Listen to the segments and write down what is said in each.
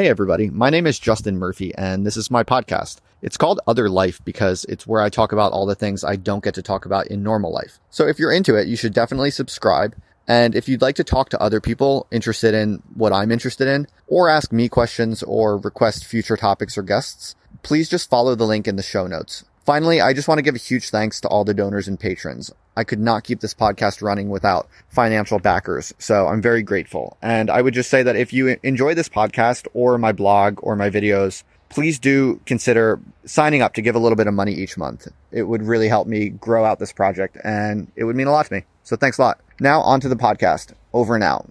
Hey, everybody. My name is Justin Murphy, and this is my podcast. It's called Other Life because it's where I talk about all the things I don't get to talk about in normal life. So if you're into it, you should definitely subscribe. And if you'd like to talk to other people interested in what I'm interested in, or ask me questions or request future topics or guests, please just follow the link in the show notes. Finally, I just want to give a huge thanks to all the donors and patrons. I could not keep this podcast running without financial backers, so I'm very grateful. And I would just say that if you enjoy this podcast or my blog or my videos, please do consider signing up to give a little bit of money each month. It would really help me grow out this project and it would mean a lot to me. So thanks a lot. Now on to the podcast. Over and out.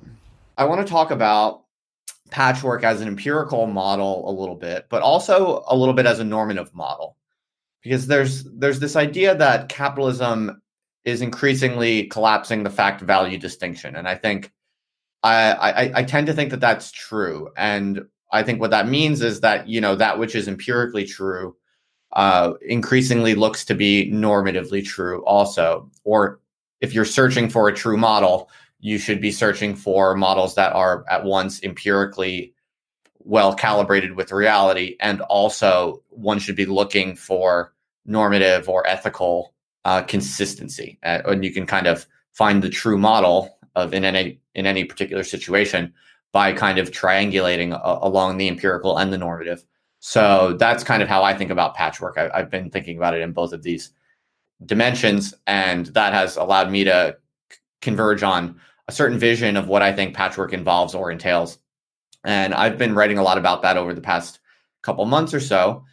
I want to talk about patchwork as an empirical model a little bit, but also a little bit as a normative model because there's there's this idea that capitalism is increasingly collapsing the fact value distinction, and I think I, I I tend to think that that's true, and I think what that means is that you know that which is empirically true uh, increasingly looks to be normatively true also, or if you're searching for a true model, you should be searching for models that are at once empirically well calibrated with reality and also one should be looking for normative or ethical uh, consistency uh, and you can kind of find the true model of in any in any particular situation by kind of triangulating uh, along the empirical and the normative. So that's kind of how i think about patchwork. I, i've been thinking about it in both of these dimensions and that has allowed me to c- converge on a certain vision of what i think patchwork involves or entails and I've been writing a lot about that over the past couple months or so.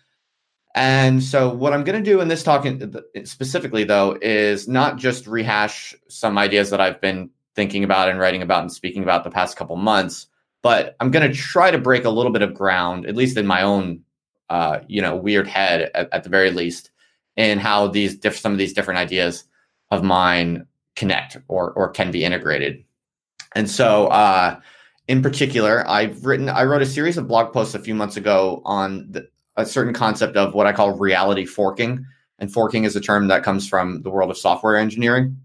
And so, what I'm going to do in this talk specifically, though, is not just rehash some ideas that I've been thinking about and writing about and speaking about the past couple months, but I'm going to try to break a little bit of ground, at least in my own, uh, you know, weird head, at, at the very least, in how these diff- some of these different ideas of mine connect or or can be integrated. And so, uh, in particular, I've written, I wrote a series of blog posts a few months ago on the, a certain concept of what I call reality forking. And forking is a term that comes from the world of software engineering.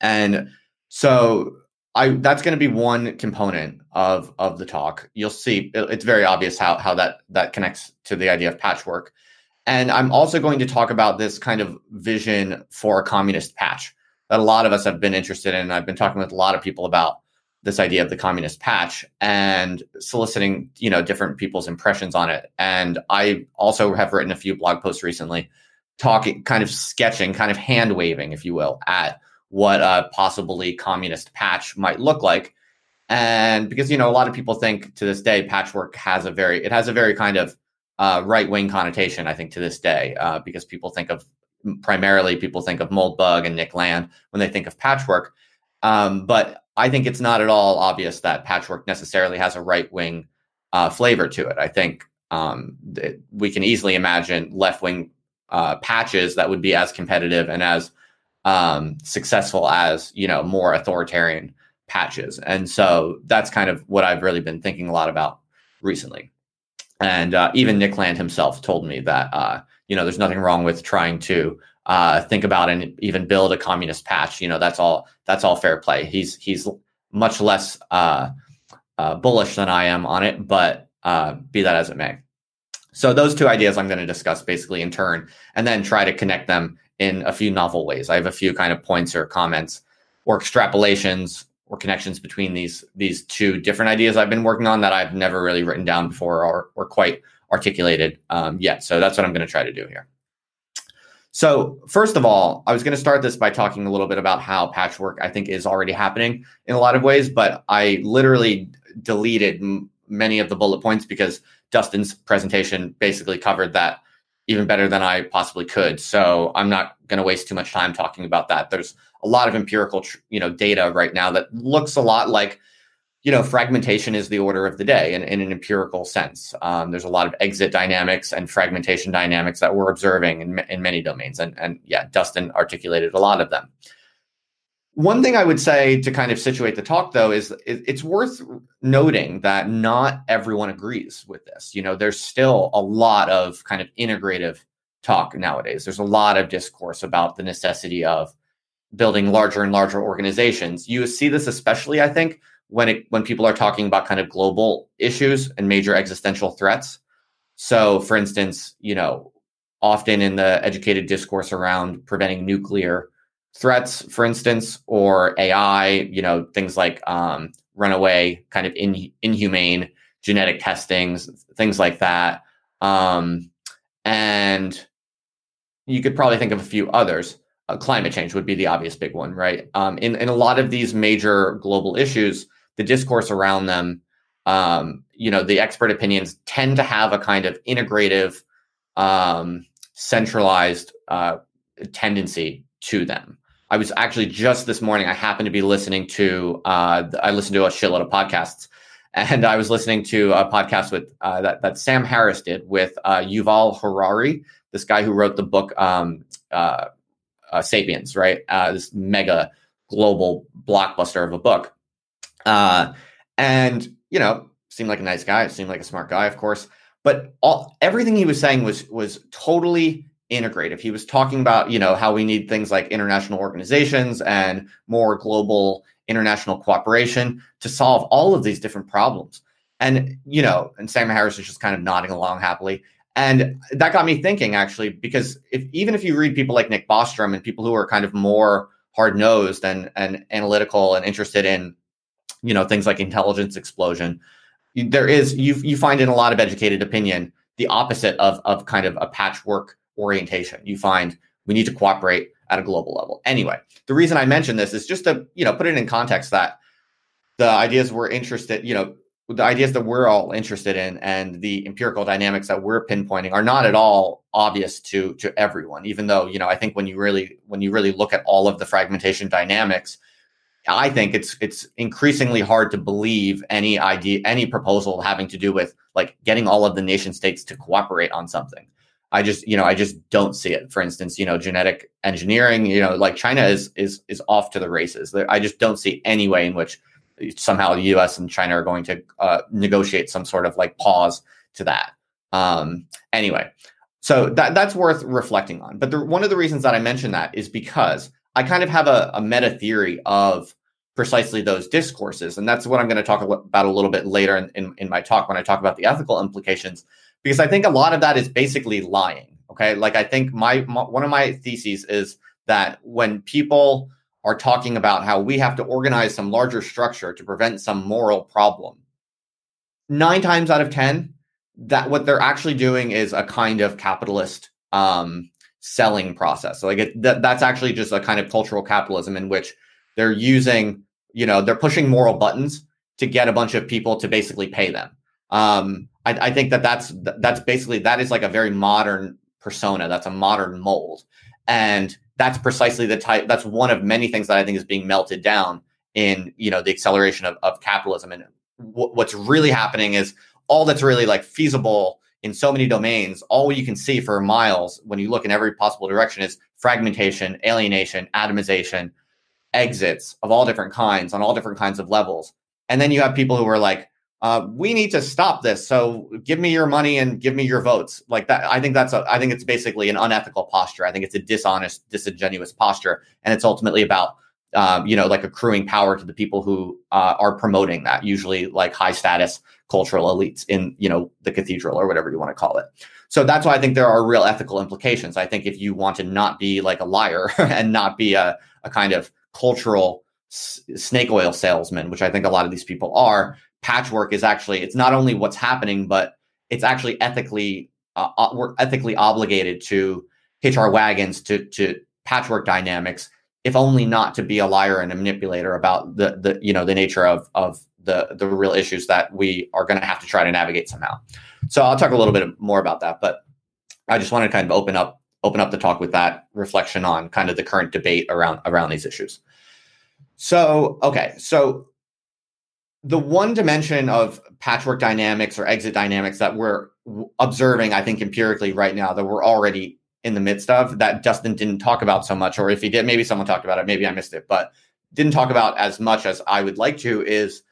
And so I that's going to be one component of of the talk. You'll see it, it's very obvious how how that that connects to the idea of patchwork. And I'm also going to talk about this kind of vision for a communist patch that a lot of us have been interested in. I've been talking with a lot of people about this idea of the communist patch and soliciting you know different people's impressions on it. And i also have written a few blog posts recently talking kind of sketching kind of hand waving if you will at what a possibly communist patch might look like. And because you know a lot of people think to this day patchwork has a very it has a very kind of uh, right wing connotation i think to this day uh, because people think of primarily people think of moldbug and nick land when they think of patchwork. Um, but I think it's not at all obvious that patchwork necessarily has a right wing uh, flavor to it. I think um, we can easily imagine left wing uh, patches that would be as competitive and as um, successful as you know more authoritarian patches. And so that's kind of what I've really been thinking a lot about recently. And uh, even Nick Land himself told me that uh, you know there's nothing wrong with trying to uh, think about and even build a communist patch. You know, that's all that's all fair play. He's he's much less uh, uh, bullish than I am on it, but uh, be that as it may. So those two ideas I'm going to discuss basically in turn, and then try to connect them in a few novel ways. I have a few kind of points or comments or extrapolations or connections between these these two different ideas I've been working on that I've never really written down before or or quite articulated um, yet. So that's what I'm going to try to do here. So, first of all, I was going to start this by talking a little bit about how patchwork I think is already happening in a lot of ways, but I literally deleted m- many of the bullet points because Dustin's presentation basically covered that even better than I possibly could. So, I'm not going to waste too much time talking about that. There's a lot of empirical, tr- you know, data right now that looks a lot like you know, fragmentation is the order of the day in, in an empirical sense. Um, there's a lot of exit dynamics and fragmentation dynamics that we're observing in, in many domains. And, and yeah, Dustin articulated a lot of them. One thing I would say to kind of situate the talk, though, is it, it's worth noting that not everyone agrees with this. You know, there's still a lot of kind of integrative talk nowadays. There's a lot of discourse about the necessity of building larger and larger organizations. You see this especially, I think, when it when people are talking about kind of global issues and major existential threats. So, for instance, you know, often in the educated discourse around preventing nuclear threats, for instance, or AI, you know, things like um, runaway kind of in, inhumane genetic testings, things like that. Um, and you could probably think of a few others. Uh, climate change would be the obvious big one, right? Um, in, in a lot of these major global issues, the discourse around them, um, you know, the expert opinions tend to have a kind of integrative, um, centralized uh, tendency to them. I was actually just this morning, I happened to be listening to, uh, I listened to a shitload of podcasts. And I was listening to a podcast with uh, that, that Sam Harris did with uh, Yuval Harari, this guy who wrote the book um, uh, uh, Sapiens, right? Uh, this mega global blockbuster of a book. Uh, and, you know, seemed like a nice guy, seemed like a smart guy, of course. But all everything he was saying was was totally integrative. He was talking about, you know, how we need things like international organizations and more global international cooperation to solve all of these different problems. And, you know, and Sam Harris is just kind of nodding along happily. And that got me thinking actually, because if even if you read people like Nick Bostrom and people who are kind of more hard nosed and, and analytical and interested in, you know, things like intelligence explosion, there is you you find in a lot of educated opinion the opposite of of kind of a patchwork orientation. You find we need to cooperate at a global level. Anyway, the reason I mention this is just to, you know, put it in context that the ideas we're interested, you know, the ideas that we're all interested in and the empirical dynamics that we're pinpointing are not at all obvious to to everyone even though you know i think when you really when you really look at all of the fragmentation dynamics i think it's it's increasingly hard to believe any idea any proposal having to do with like getting all of the nation states to cooperate on something I just, you know, I just don't see it. For instance, you know, genetic engineering, you know, like China is is is off to the races. I just don't see any way in which somehow the U.S. and China are going to uh, negotiate some sort of like pause to that. Um, anyway, so that that's worth reflecting on. But the, one of the reasons that I mention that is because I kind of have a, a meta theory of precisely those discourses, and that's what I'm going to talk about a little bit later in, in, in my talk when I talk about the ethical implications because I think a lot of that is basically lying. Okay. Like I think my, my, one of my theses is that when people are talking about how we have to organize some larger structure to prevent some moral problem, nine times out of 10, that what they're actually doing is a kind of capitalist um, selling process. So like it, that, that's actually just a kind of cultural capitalism in which they're using, you know, they're pushing moral buttons to get a bunch of people to basically pay them. Um, I, I think that that's that's basically that is like a very modern persona. That's a modern mold, and that's precisely the type. That's one of many things that I think is being melted down in you know the acceleration of, of capitalism. And w- what's really happening is all that's really like feasible in so many domains. All you can see for miles when you look in every possible direction is fragmentation, alienation, atomization, exits of all different kinds on all different kinds of levels. And then you have people who are like, uh, we need to stop this. So give me your money and give me your votes. Like that, I think that's a, I think it's basically an unethical posture. I think it's a dishonest, disingenuous posture, and it's ultimately about, um, you know, like accruing power to the people who uh, are promoting that. Usually, like high status cultural elites in, you know, the cathedral or whatever you want to call it. So that's why I think there are real ethical implications. I think if you want to not be like a liar and not be a, a kind of cultural snake oil salesman, which I think a lot of these people are, patchwork is actually it's not only what's happening, but it's actually ethically uh, uh, we're ethically obligated to hitch our wagons to to patchwork dynamics, if only not to be a liar and a manipulator about the the you know the nature of of the the real issues that we are going to have to try to navigate somehow. So I'll talk a little bit more about that, but I just want to kind of open up open up the talk with that reflection on kind of the current debate around around these issues. So okay, so the one dimension of patchwork dynamics or exit dynamics that we're observing, I think empirically right now that we're already in the midst of that Dustin didn't talk about so much, or if he did, maybe someone talked about it, maybe I missed it, but didn't talk about as much as I would like to is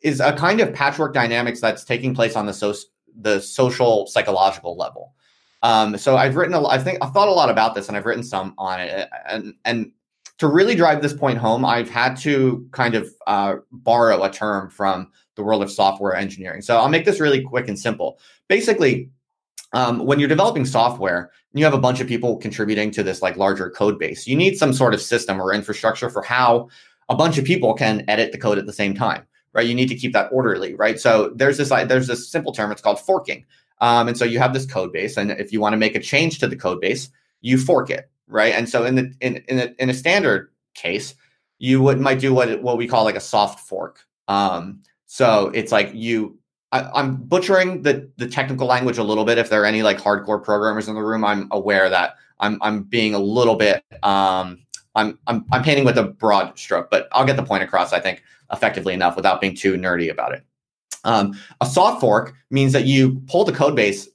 is a kind of patchwork dynamics that's taking place on the so, the social psychological level. Um, so I've written a, I think I've thought a lot about this, and I've written some on it, and and to really drive this point home, I've had to kind of uh, borrow a term from the world of software engineering. So I'll make this really quick and simple. Basically, um, when you're developing software, and you have a bunch of people contributing to this like larger code base. You need some sort of system or infrastructure for how a bunch of people can edit the code at the same time, right? You need to keep that orderly, right? So there's this there's this simple term. It's called forking, um, and so you have this code base, and if you want to make a change to the code base, you fork it, right? And so in the in in a, in a standard case, you would might do what what we call like a soft fork. Um, so it's like you I, am butchering the the technical language a little bit. If there are any like hardcore programmers in the room, I'm aware that I'm I'm being a little bit um I'm I'm I'm painting with a broad stroke, but I'll get the point across. I think effectively enough without being too nerdy about it. Um, a soft fork means that you pull the code base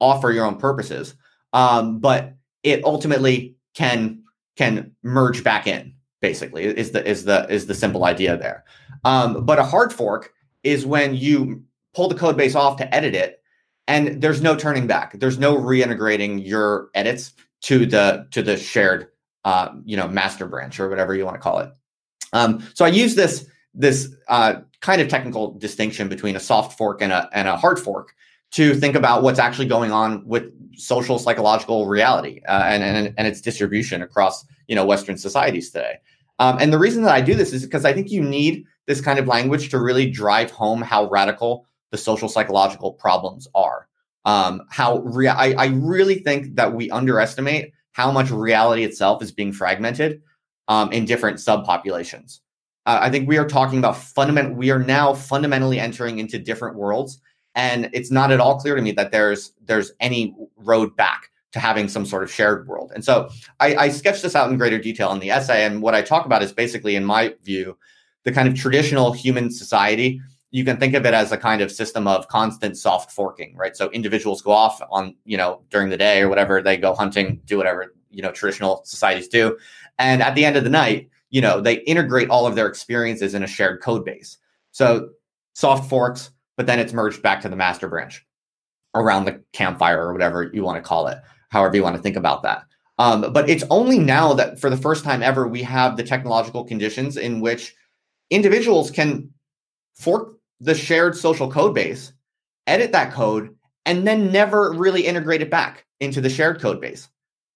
off for your own purposes, um, but it ultimately can can merge back in. Basically, is the is the is the simple idea there. Um, but a hard fork is when you pull the code base off to edit it and there's no turning back. There's no reintegrating your edits to the to the shared uh, you know master branch or whatever you want to call it. Um, so i use this this uh, kind of technical distinction between a soft fork and a, and a hard fork to think about what's actually going on with social psychological reality uh, and, and, and its distribution across you know western societies today. Um, and the reason that i do this is because i think you need this kind of language to really drive home how radical the social psychological problems are. Um, how rea- I, I really think that we underestimate how much reality itself is being fragmented um, in different subpopulations. Uh, I think we are talking about fundamental. We are now fundamentally entering into different worlds, and it's not at all clear to me that there's there's any road back to having some sort of shared world. And so I, I sketched this out in greater detail in the essay, and what I talk about is basically, in my view, the kind of traditional human society you can think of it as a kind of system of constant soft forking, right? So individuals go off on, you know, during the day or whatever, they go hunting, do whatever, you know, traditional societies do. And at the end of the night, you know, they integrate all of their experiences in a shared code base. So soft forks, but then it's merged back to the master branch around the campfire or whatever you want to call it, however you want to think about that. Um, but it's only now that for the first time ever, we have the technological conditions in which individuals can fork the shared social code base, edit that code, and then never really integrate it back into the shared code base.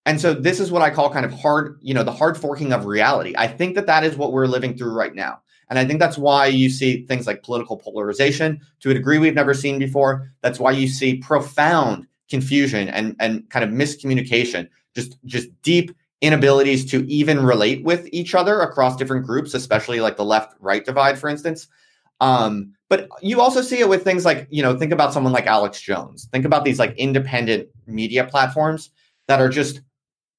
And so this is what I call kind of hard, you know, the hard forking of reality. I think that that is what we're living through right now. And I think that's why you see things like political polarization to a degree we've never seen before. That's why you see profound confusion and, and kind of miscommunication, just, just deep inabilities to even relate with each other across different groups, especially like the left right divide, for instance. Um, but you also see it with things like, you know, think about someone like Alex Jones. Think about these like independent media platforms that are just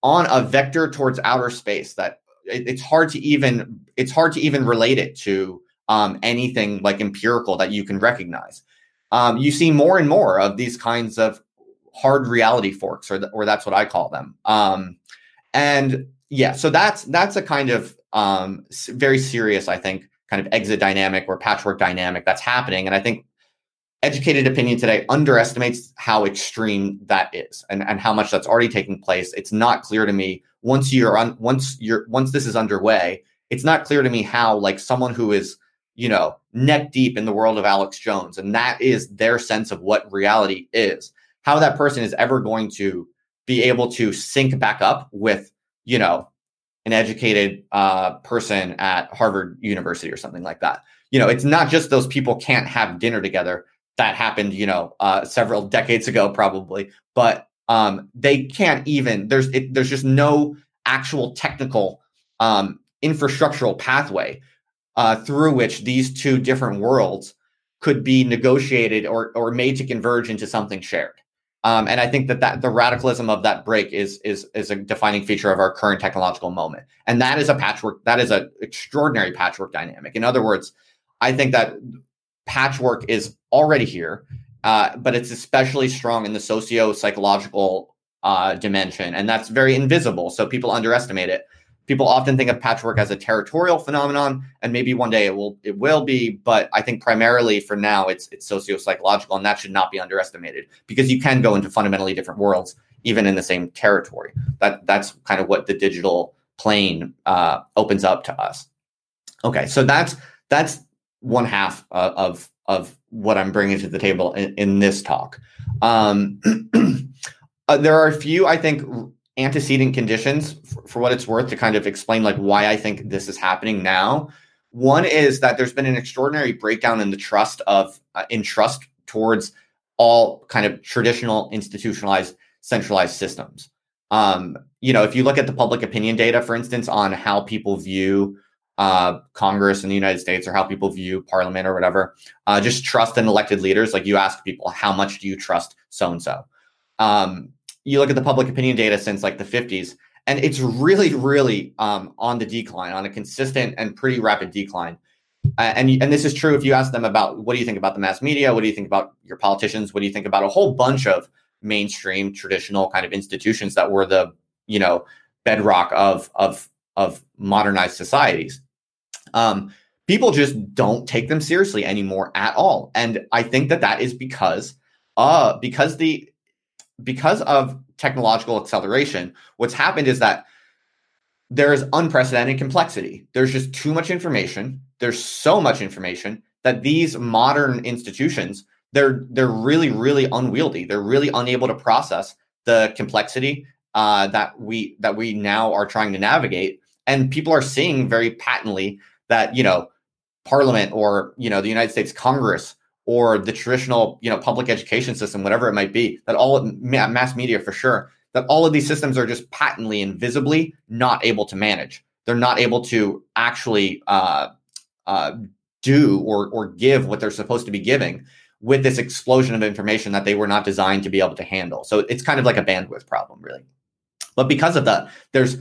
on a vector towards outer space that it, it's hard to even it's hard to even relate it to um, anything like empirical that you can recognize. Um, you see more and more of these kinds of hard reality forks, or, or that's what I call them. Um, and yeah, so that's that's a kind of um, very serious, I think, kind of exit dynamic or patchwork dynamic that's happening. And I think educated opinion today underestimates how extreme that is and, and how much that's already taking place. It's not clear to me once you're on once you're once this is underway, it's not clear to me how like someone who is, you know, neck deep in the world of Alex Jones and that is their sense of what reality is, how that person is ever going to be able to sync back up with, you know, an educated uh, person at Harvard University or something like that. You know, it's not just those people can't have dinner together. That happened, you know, uh, several decades ago, probably. But um, they can't even. There's it, there's just no actual technical um, infrastructural pathway uh, through which these two different worlds could be negotiated or or made to converge into something shared. Um, and I think that, that the radicalism of that break is is is a defining feature of our current technological moment. And that is a patchwork. That is an extraordinary patchwork dynamic. In other words, I think that patchwork is already here, uh, but it's especially strong in the socio psychological uh, dimension, and that's very invisible. So people underestimate it people often think of patchwork as a territorial phenomenon and maybe one day it will it will be but i think primarily for now it's it's socio-psychological and that should not be underestimated because you can go into fundamentally different worlds even in the same territory that that's kind of what the digital plane uh, opens up to us. Okay, so that's that's one half uh, of of what I'm bringing to the table in, in this talk. Um, uh, there are a few, I think, antecedent conditions for, for, what it's worth to kind of explain like why I think this is happening now. One is that there's been an extraordinary breakdown in the trust of uh, in trust towards all kind of traditional institutionalized centralized systems. Um, you know, if you look at the public opinion data, for instance, on how people view uh, Congress in the United States or how people view Parliament or whatever, uh, just trust in elected leaders. Like you ask people, how much do you trust so and so? You look at the public opinion data since like the 50s, and it's really, really um, on the decline, on a consistent and pretty rapid decline. Uh, and and this is true if you ask them about what do you think about the mass media, what do you think about your politicians, what do you think about a whole bunch of mainstream traditional kind of institutions that were the you know bedrock of of of modernized societies. Um, people just don't take them seriously anymore at all, and I think that that is because uh because the because of technological acceleration, what's happened is that there is unprecedented complexity. There's just too much information. There's so much information that these modern institutions they're they're really really unwieldy. They're really unable to process the complexity uh, that we that we now are trying to navigate. And people are seeing very patently that you know Parliament or you know the United States Congress or the traditional you know public education system, whatever it might be, that all mass media for sure, that all of these systems are just patently and visibly not able to manage. They're not able to actually uh, uh, do or or give what they're supposed to be giving with this explosion of information that they were not designed to be able to handle. So it's kind of like a bandwidth problem, really. But because of that, there's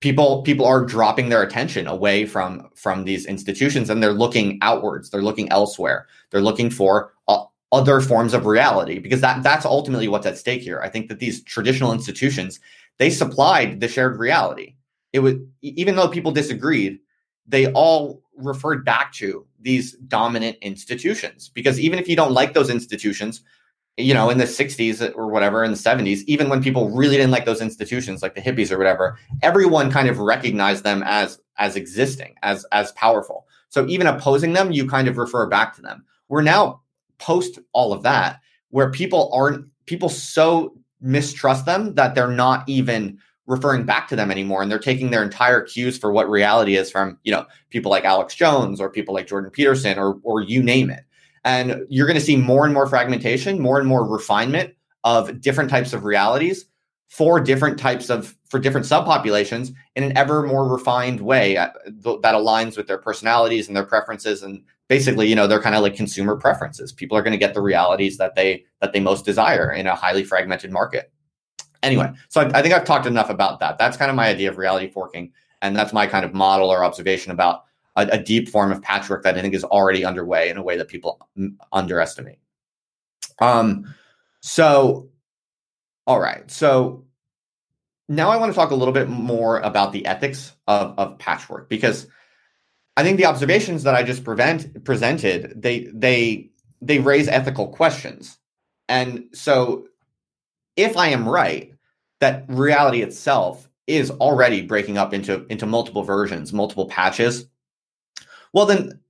people people are dropping their attention away from from these institutions and they're looking outwards. They're looking elsewhere. They're looking for uh, other forms of reality because that that's ultimately what's at stake here. I think that these traditional institutions they supplied the shared reality. It was even though people disagreed, they all referred back to these dominant institutions because even if you don't like those institutions you know in mm-hmm. the 60s or whatever in the 70s even when people really didn't like those institutions like the hippies or whatever everyone kind of recognized them as as existing as as powerful. So even opposing them you kind of refer back to them. We're now post all of that where people aren't people so mistrust them that they're not even referring back to them anymore and they're taking their entire cues for what reality is from you know people like alex jones or people like jordan peterson or or you name it and you're going to see more and more fragmentation more and more refinement of different types of realities for different types of for different subpopulations in an ever more refined way uh, that aligns with their personalities and their preferences and basically you know they're kind of like consumer preferences people are going to get the realities that they that they most desire in a highly fragmented market Anyway, so I, I think I've talked enough about that. That's kind of my idea of reality forking. And that's my kind of model or observation about a, a deep form of patchwork that I think is already underway in a way that people underestimate. Um, so, all right. So now I want to talk a little bit more about the ethics of, of patchwork because I think the observations that I just prevent presented they they they raise ethical questions. And so if I am right, that reality itself is already breaking up into into multiple versions, multiple patches, well then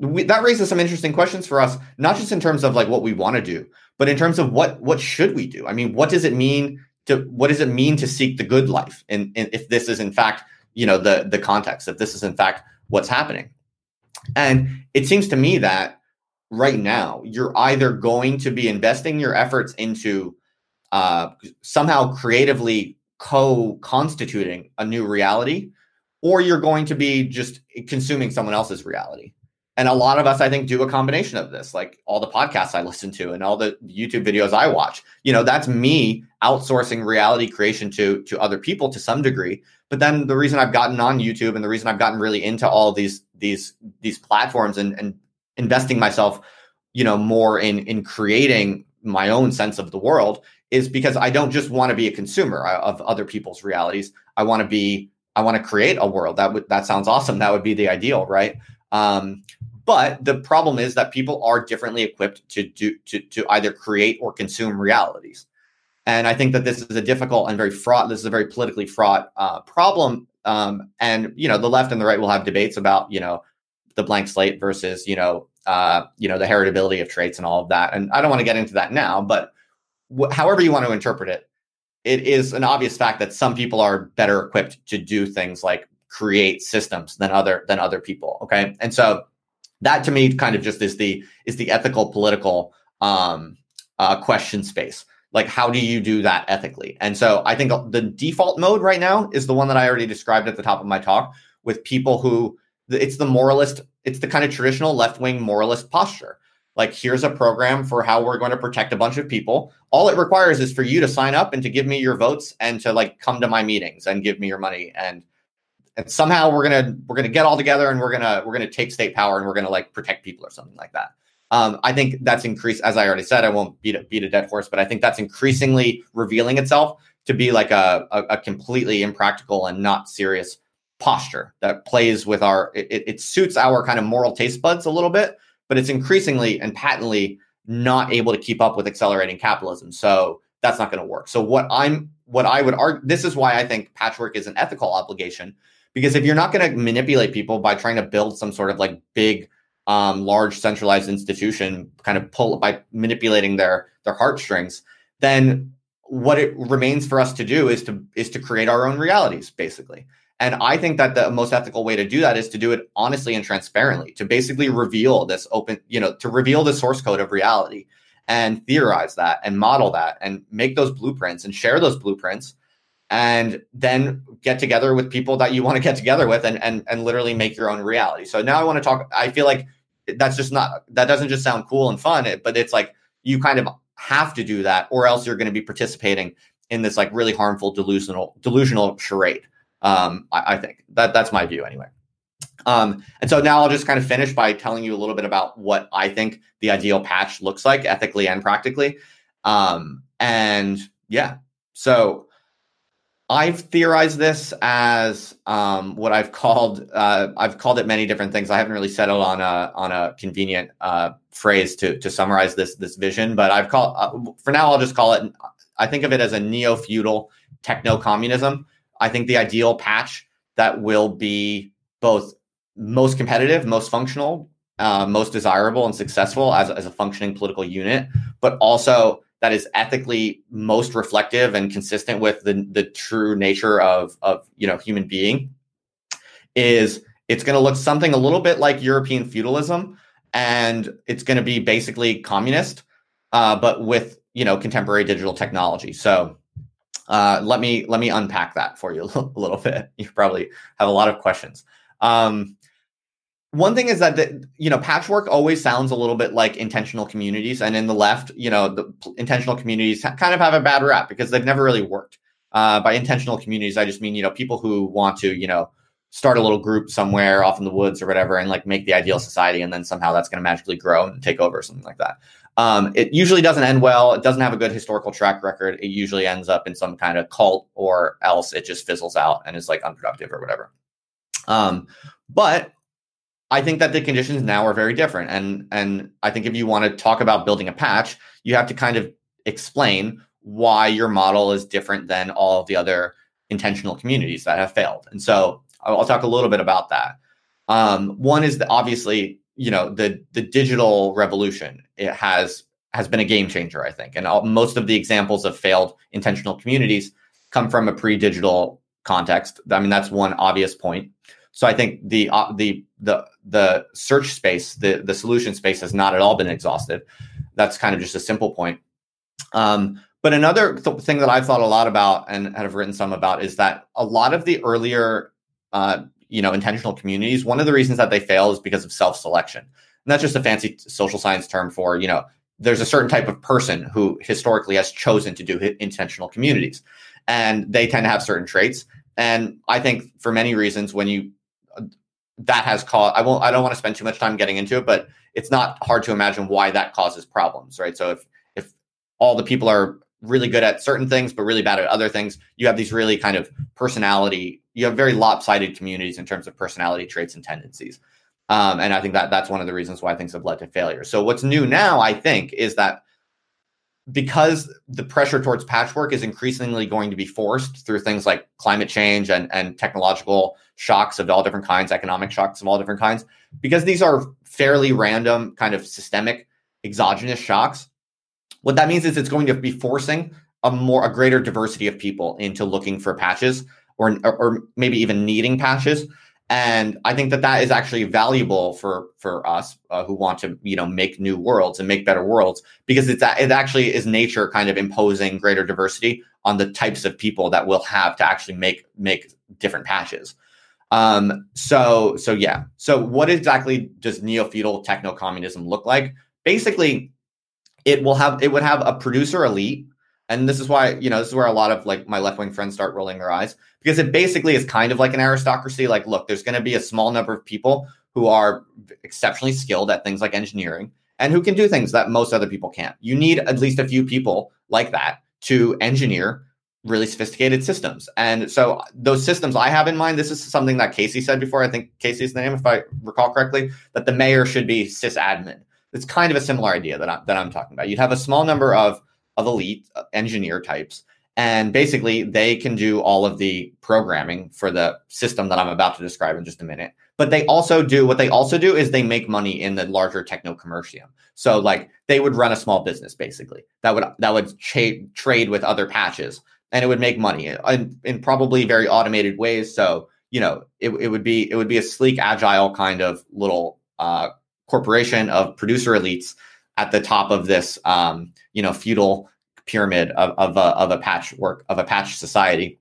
we, that raises some interesting questions for us, not just in terms of like what we want to do, but in terms of what what should we do? I mean, what does it mean to what does it mean to seek the good life? And, and if this is in fact, you know, the the context, if this is in fact what's happening. And it seems to me that right now you're either going to be investing your efforts into uh, somehow creatively co-constituting a new reality or you're going to be just consuming someone else's reality. And a lot of us i think do a combination of this like all the podcasts i listen to and all the youtube videos i watch. You know that's me outsourcing reality creation to to other people to some degree. But then the reason i've gotten on youtube and the reason i've gotten really into all these these these platforms and and investing myself you know more in in creating my own sense of the world is because I don't just want to be a consumer of other people's realities. I want to be, I want to create a world that would, that sounds awesome. That would be the ideal, right? Um, but the problem is that people are differently equipped to do, to, to either create or consume realities. And I think that this is a difficult and very fraught, this is a very politically fraught uh, problem Um, and you know, the left and the right will have debates about you know the blank slate versus you know uh, you know the heritability of traits and all of that. And I don't want to get into that now, but wh- however you want to interpret it, it is an obvious fact that some people are better equipped to do things like create systems than other than other people. Okay, and so that to me kind of just is the is the ethical political um, uh, question space. Like, how do you do that ethically? And so I think the default mode right now is the one that I already described at the top of my talk with people who it's the moralist, it's the kind of traditional left wing moralist posture. Like, here's a program for how we're going to protect a bunch of people. All it requires is for you to sign up and to give me your votes and to like come to my meetings and give me your money and and somehow we're gonna we're gonna get all together and we're gonna we're gonna take state power and we're gonna like protect people or something like that. Um, I think that's increased, as I already said. I won't beat a, beat a dead horse, but I think that's increasingly revealing itself to be like a, a, a completely impractical and not serious posture that plays with our. It, it suits our kind of moral taste buds a little bit, but it's increasingly and patently not able to keep up with accelerating capitalism. So that's not going to work. So what I'm what I would argue this is why I think patchwork is an ethical obligation because if you're not going to manipulate people by trying to build some sort of like big um, large centralized institution kind of pull by manipulating their their heartstrings then what it remains for us to do is to is to create our own realities basically and i think that the most ethical way to do that is to do it honestly and transparently to basically reveal this open you know to reveal the source code of reality and theorize that and model that and make those blueprints and share those blueprints and then get together with people that you want to get together with and, and and literally make your own reality. So now I want to talk I feel like that's just not that doesn't just sound cool and fun, but it's like you kind of have to do that or else you're going to be participating in this like really harmful delusional delusional charade. Um, I, I think that that's my view anyway. Um, and so now I'll just kind of finish by telling you a little bit about what I think the ideal patch looks like ethically and practically. Um, and yeah, so I've theorized this as um, what I've called uh, I've called it many different things. I haven't really settled on a on a convenient uh, phrase to to summarize this this vision, but I've called uh, for now. I'll just call it. I think of it as a neo feudal techno communism. I think the ideal patch that will be both most competitive, most functional, uh, most desirable, and successful as as a functioning political unit, but also that is ethically most reflective and consistent with the the true nature of of you know human being is it's going to look something a little bit like European feudalism and it's going to be basically communist uh, but with you know contemporary digital technology. So uh, let me let me unpack that for you a little bit. You probably have a lot of questions. Um, one thing is that the, you know patchwork always sounds a little bit like intentional communities and in the left you know the intentional communities kind of have a bad rap because they've never really worked. Uh, by intentional communities i just mean you know people who want to you know start a little group somewhere off in the woods or whatever and like make the ideal society and then somehow that's going to magically grow and take over or something like that um, it usually doesn't end well it doesn't have a good historical track record it usually ends up in some kind of cult or else it just fizzles out and is like unproductive or whatever um, but I think that the conditions now are very different. And and I think if you want to talk about building a patch, you have to kind of explain why your model is different than all of the other intentional communities that have failed. And so I'll talk a little bit about that. Um, one is that obviously, you know, the the digital revolution it has has been a game changer, I think. And all, most of the examples of failed intentional communities come from a pre-digital context. I mean, that's one obvious point. So I think the uh, the the the search space, the the solution space, has not at all been exhausted. That's kind of just a simple point. Um, but another th- thing that I've thought a lot about and have written some about is that a lot of the earlier, uh, you know, intentional communities, one of the reasons that they fail is because of self-selection. And that's just a fancy social science term for, you know, there's a certain type of person who historically has chosen to do intentional communities, and they tend to have certain traits. And I think for many reasons, when you that has caused i won't i don't want to spend too much time getting into it but it's not hard to imagine why that causes problems right so if if all the people are really good at certain things but really bad at other things you have these really kind of personality you have very lopsided communities in terms of personality traits and tendencies um, and i think that that's one of the reasons why things have led to failure so what's new now i think is that because the pressure towards patchwork is increasingly going to be forced through things like climate change and, and technological shocks of all different kinds, economic shocks of all different kinds, because these are fairly random, kind of systemic exogenous shocks. What that means is it's going to be forcing a more a greater diversity of people into looking for patches or or maybe even needing patches. And i think that that is actually valuable for for us uh, who want to you know make new worlds and make better worlds because it's it actually is nature kind of imposing greater diversity on the types of people that we'll have to actually make make different patches. Um so so yeah. So what exactly does neo-feudal techno-communism look like? Basically it will have it would have a producer elite. And this is why you know this is where a lot of like my left-wing friends start rolling their eyes. Because it basically is kind of like an aristocracy. Like look there's going to be a small number of people who are exceptionally skilled at things like engineering and who can do things that most other people can't. You need at least a few people like that to engineer really sophisticated systems. And so those systems i have in mind this is something that casey said before. I think casey's name if i recall correctly that the mayor should be sysadmin it's kind of a similar idea that, I, that i'm talking about you'd have a small number of of elite uh, engineer types. And basically, they can do all of the programming for the system that I'm about to describe in just a minute. But they also do what they also do is they make money in the larger techno commercium. So, like, they would run a small business basically that would that would cha- trade with other patches, and it would make money in, in probably very automated ways. So, you know, it, it would be it would be a sleek, agile kind of little uh, corporation of producer elites at the top of this, um, you know, feudal pyramid of, of, a, of a patchwork of a patch society.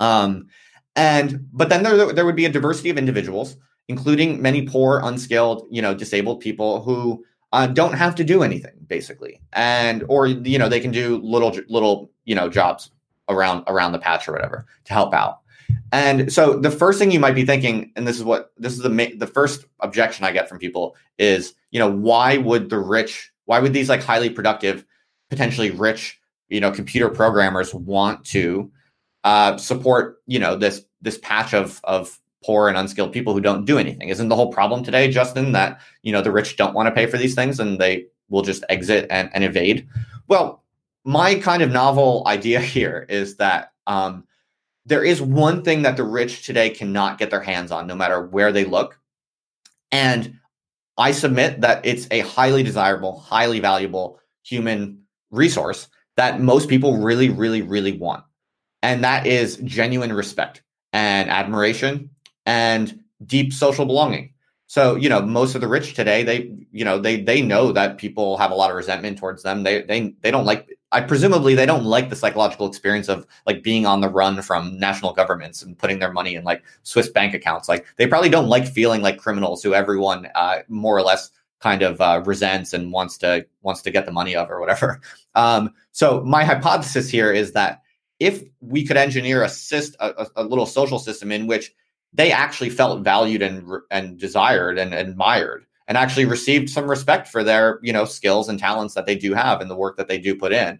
Um, and but then there there would be a diversity of individuals, including many poor, unskilled, you know, disabled people who uh, don't have to do anything basically, and or you know they can do little little you know jobs around around the patch or whatever to help out. And so the first thing you might be thinking, and this is what this is the the first objection I get from people is, you know, why would the rich, why would these like highly productive, potentially rich, you know, computer programmers want to uh, support, you know, this this patch of of poor and unskilled people who don't do anything? Isn't the whole problem today, Justin, that you know the rich don't want to pay for these things and they will just exit and, and evade? Well, my kind of novel idea here is that um, there is one thing that the rich today cannot get their hands on, no matter where they look. And I submit that it's a highly desirable, highly valuable human resource that most people really, really, really want. And that is genuine respect and admiration and deep social belonging. So, you know, most of the rich today, they, you know, they they know that people have a lot of resentment towards them. They they they don't like I presumably they don't like the psychological experience of like being on the run from national governments and putting their money in like Swiss bank accounts. Like they probably don't like feeling like criminals who everyone uh, more or less kind of uh, resents and wants to wants to get the money of or whatever. Um, so my hypothesis here is that if we could engineer a, syst- a, a little social system in which they actually felt valued and and desired and admired and actually received some respect for their you know skills and talents that they do have and the work that they do put in.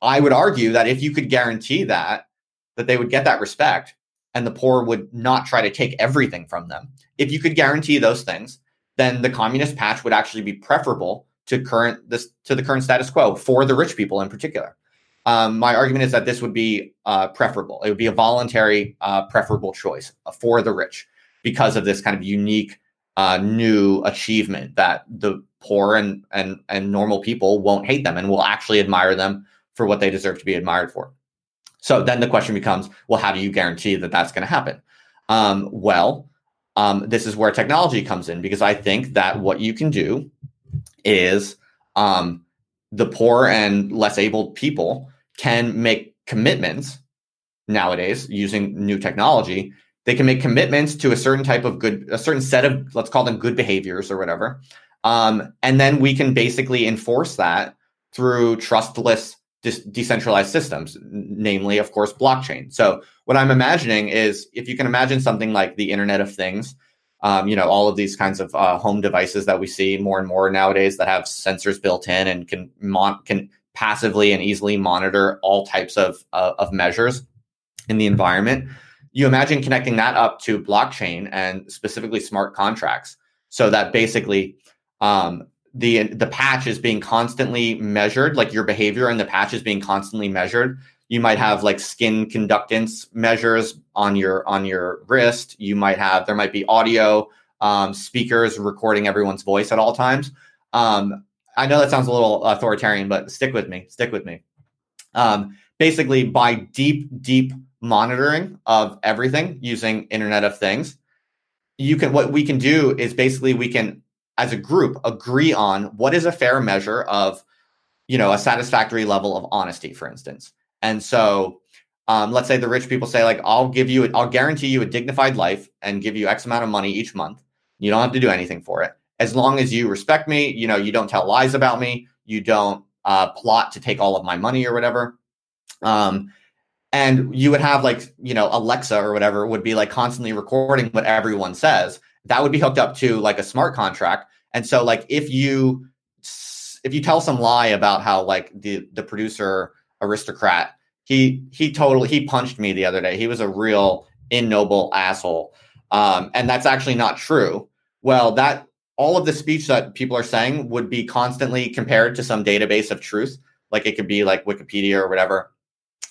I would argue that if you could guarantee that that they would get that respect and the poor would not try to take everything from them. If you could guarantee those things then the communist patch would actually be preferable to current this to the current status quo for the rich people in particular. Um, my argument is that this would be uh, preferable. It would be a voluntary, uh, preferable choice for the rich because of this kind of unique uh, new achievement that the poor and, and and normal people won't hate them and will actually admire them for what they deserve to be admired for. So then the question becomes, well, how do you guarantee that that's going to happen? Um, well, um, this is where technology comes in because I think that what you can do is um, the poor and less able people can make commitments nowadays using new technology. They can make commitments to a certain type of good, a certain set of, let's call them good behaviors or whatever. Um, and then we can basically enforce that through trustless de- decentralized systems, namely, of course, blockchain. So what I'm imagining is if you can imagine something like the Internet of Things, um, you know, all of these kinds of uh, home devices that we see more and more nowadays that have sensors built in and can mon- can passively and easily monitor all types of, uh, of measures in the environment. You imagine connecting that up to blockchain and specifically smart contracts so that basically um, the the patch is being constantly measured, like your behavior and the patch is being constantly measured. You might have like skin conductance measures on your on your wrist. You might have there might be audio um, speakers recording everyone's voice at all times. Um, I know that sounds a little authoritarian, but stick with me. Stick with me. Um, basically, by deep, deep monitoring of everything using Internet of Things, you can. What we can do is basically we can, as a group, agree on what is a fair measure of, you know, a satisfactory level of honesty, for instance. And so, um, let's say the rich people say, like, I'll give you, I'll guarantee you a dignified life and give you X amount of money each month. You don't have to do anything for it as long as you respect me, you know, you don't tell lies about me, you don't uh, plot to take all of my money or whatever. Um, and you would have like, you know, Alexa or whatever would be like constantly recording what everyone says. That would be hooked up to like a smart contract. And so like if you if you tell some lie about how like the the producer aristocrat he he totally he punched me the other day. He was a real ignoble asshole. Um, and that's actually not true. Well, that all of the speech that people are saying would be constantly compared to some database of truth, like it could be like Wikipedia or whatever.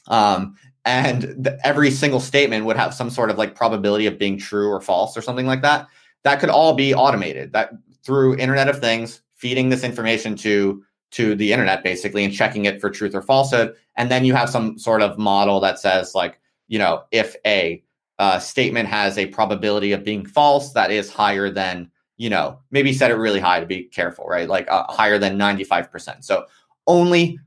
Um, and the, every single statement would have some sort of like probability of being true or false or something like that. That could all be automated. That through Internet of Things, feeding this information to to the internet basically and checking it for truth or falsehood. And then you have some sort of model that says like, you know, if a uh, statement has a probability of being false that is higher than you know, maybe set it really high to be careful, right? Like uh, higher than 95%. So only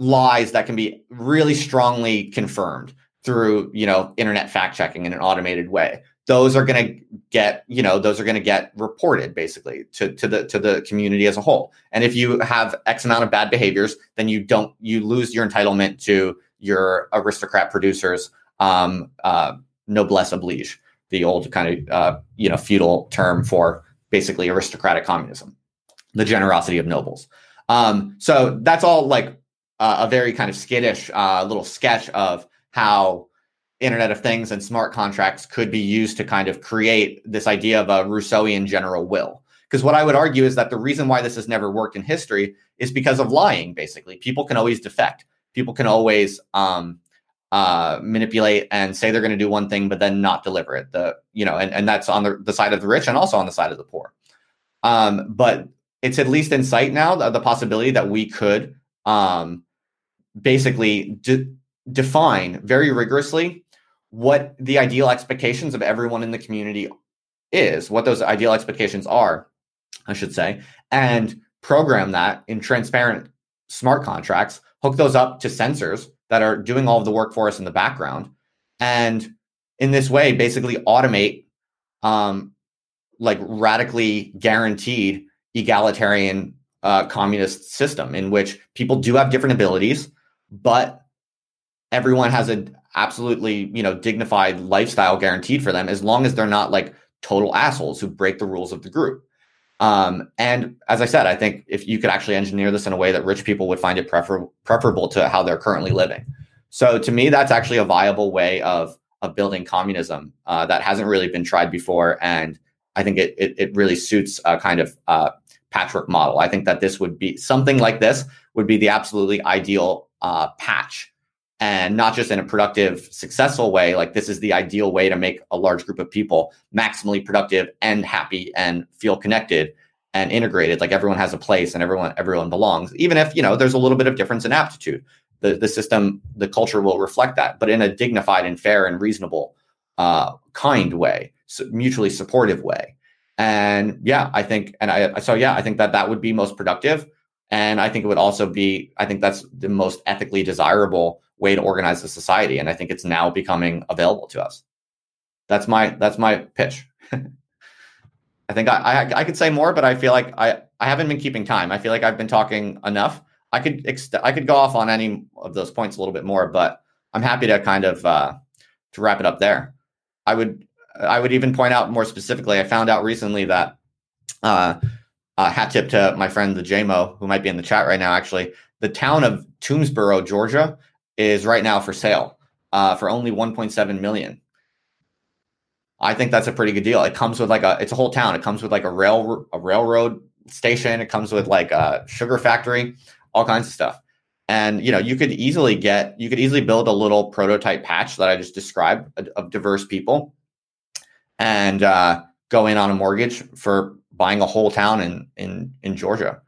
lies that can be really strongly confirmed through, you know, internet fact checking in an automated way. Those are going to get, you know, those are going to get reported basically to, to the to the community as a whole. And if you have X amount of bad behaviors, then you don't you lose your entitlement to your aristocrat producers um, uh, noblesse oblige, the old kind of uh, you know feudal term for basically aristocratic communism, the generosity of nobles. Um, so that's all like uh, a very kind of skittish uh, little sketch of how Internet of Things and smart contracts could be used to kind of create this idea of a Rousseauian general will. Because what I would argue is that the reason why this has never worked in history is because of lying, basically. People can always defect. People can always um, uh, manipulate and say they're going to do one thing, but then not deliver it. The you know, and, and that's on the, the side of the rich and also on the side of the poor. Um, but it's at least in sight now the, the possibility that we could um, basically de- define very rigorously what the ideal expectations of everyone in the community is, what those ideal expectations are, I should say, and program that in transparent smart contracts, hook those up to sensors that are doing all of the work for us in the background. And in this way, basically automate um, like radically guaranteed egalitarian uh, communist system in which people do have different abilities, but everyone has an absolutely you know dignified lifestyle guaranteed for them as long as they're not like total assholes who break the rules of the group. Um, and as I said, I think if you could actually engineer this in a way that rich people would find it prefer- preferable to how they're currently living. So to me, that's actually a viable way of of building communism uh, that hasn't really been tried before, and I think it it, it really suits a kind of uh, patchwork model. I think that this would be something like this would be the absolutely ideal uh, patch and not just in a productive, successful way. Like this is the ideal way to make a large group of people maximally productive and happy and feel connected and integrated. Like everyone has a place and everyone everyone belongs, even if you know there's a little bit of difference in aptitude. The the system, the culture will reflect that, but in a dignified and fair and reasonable, uh, kind way, mutually supportive way. And yeah, I think, and I so yeah, I think that that would be most productive. And I think it would also be, I think that's the most ethically desirable way to organize the society. And I think it's now becoming available to us. That's my that's my pitch. I think I, I, I could say more, but I feel like I I haven't been keeping time. I feel like I've been talking enough. I could ex- I could go off on any of those points a little bit more, but I'm happy to kind of uh, to wrap it up there. I would I would even point out more specifically. I found out recently that uh, uh, hat tip to my friend the JMO, who might be in the chat right now. Actually, the town of Toomsboro, Georgia, is right now for sale uh, for only 1.7 million. I think that's a pretty good deal. It comes with like a it's a whole town. It comes with like a rail a railroad station. It comes with like a sugar factory, all kinds of stuff. And you know, you could easily get, you could easily build a little prototype patch that I just described of diverse people, and uh, go in on a mortgage for buying a whole town in in in Georgia.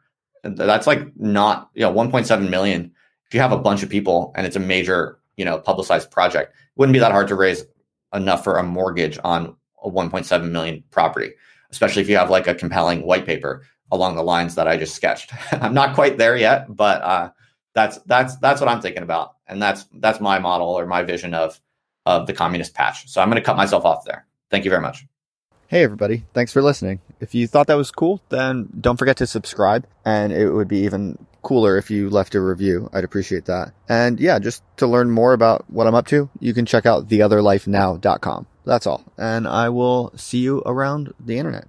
That's like not you know 1.7 million. If you have a bunch of people and it's a major you know publicized project, wouldn't be that hard to raise enough for a mortgage on a 1.7 million property, especially if you have like a compelling white paper along the lines that I just sketched. I'm not quite there yet, but uh, that's that's that's what I'm thinking about, and that's that's my model or my vision of of the communist patch. So I'm going to cut myself off there. Thank you very much. Hey everybody, thanks for listening. If you thought that was cool, then don't forget to subscribe, and it would be even cooler if you left a review. I'd appreciate that. And yeah, just to learn more about what I'm up to, you can check out theotherlifenow.com. That's all. And I will see you around the internet.